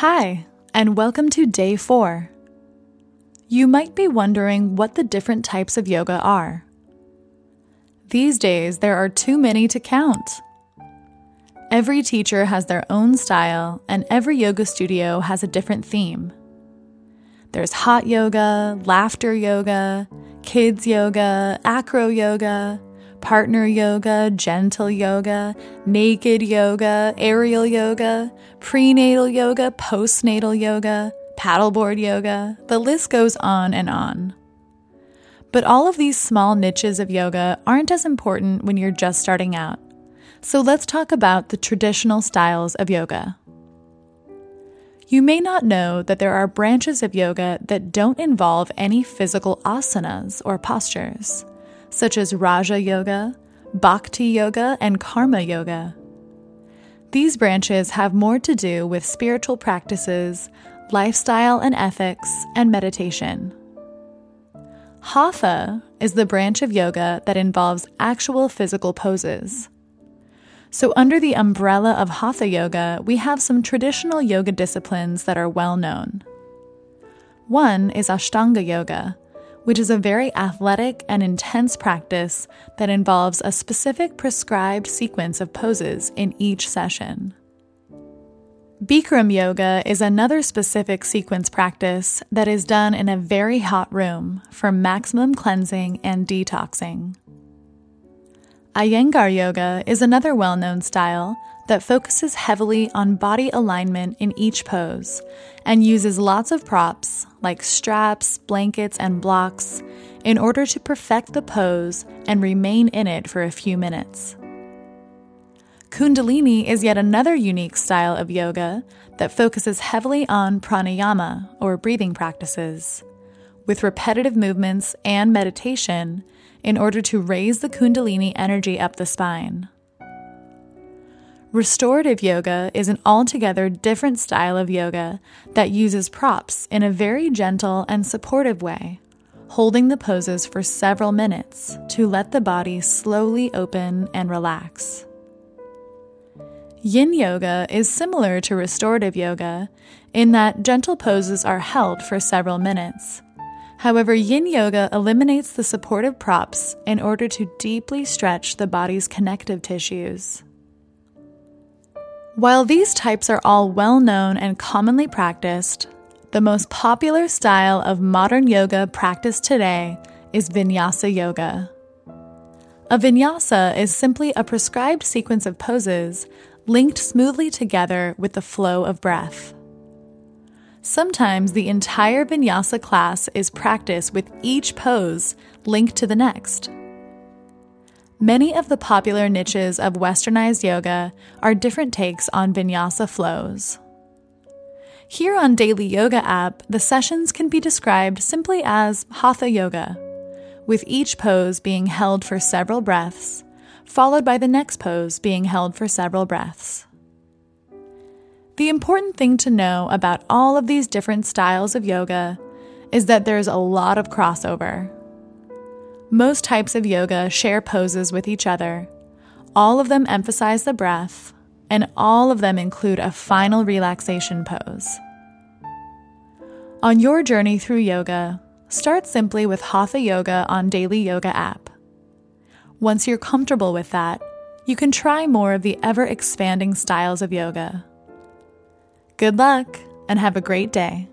Hi, and welcome to day four. You might be wondering what the different types of yoga are. These days, there are too many to count. Every teacher has their own style, and every yoga studio has a different theme. There's hot yoga, laughter yoga, kids yoga, acro yoga, partner yoga, gentle yoga, naked yoga, aerial yoga, prenatal yoga, postnatal yoga, paddleboard yoga. The list goes on and on. But all of these small niches of yoga aren't as important when you're just starting out. So let's talk about the traditional styles of yoga. You may not know that there are branches of yoga that don't involve any physical asanas or postures such as Raja Yoga, Bhakti Yoga, and Karma Yoga. These branches have more to do with spiritual practices, lifestyle and ethics, and meditation. Hatha is the branch of yoga that involves actual physical poses. So, under the umbrella of Hatha Yoga, we have some traditional yoga disciplines that are well known. One is Ashtanga Yoga, which is a very athletic and intense practice that involves a specific prescribed sequence of poses in each session. Bikram yoga is another specific sequence practice that is done in a very hot room for maximum cleansing and detoxing. Iyengar yoga is another well known style that focuses heavily on body alignment in each pose and uses lots of props like straps, blankets, and blocks in order to perfect the pose and remain in it for a few minutes. Kundalini is yet another unique style of yoga that focuses heavily on pranayama or breathing practices, with repetitive movements and meditation in order to raise the Kundalini energy up the spine. Restorative yoga is an altogether different style of yoga that uses props in a very gentle and supportive way, holding the poses for several minutes to let the body slowly open and relax. Yin yoga is similar to restorative yoga in that gentle poses are held for several minutes. However, yin yoga eliminates the supportive props in order to deeply stretch the body's connective tissues. While these types are all well known and commonly practiced, the most popular style of modern yoga practiced today is vinyasa yoga. A vinyasa is simply a prescribed sequence of poses linked smoothly together with the flow of breath. Sometimes the entire vinyasa class is practiced with each pose linked to the next. Many of the popular niches of westernized yoga are different takes on vinyasa flows. Here on Daily Yoga app, the sessions can be described simply as hatha yoga, with each pose being held for several breaths, followed by the next pose being held for several breaths. Important thing to know about all of these different styles of yoga is that there's a lot of crossover. Most types of yoga share poses with each other. All of them emphasize the breath, and all of them include a final relaxation pose. On your journey through yoga, start simply with Hatha Yoga on Daily Yoga app. Once you're comfortable with that, you can try more of the ever expanding styles of yoga. Good luck and have a great day.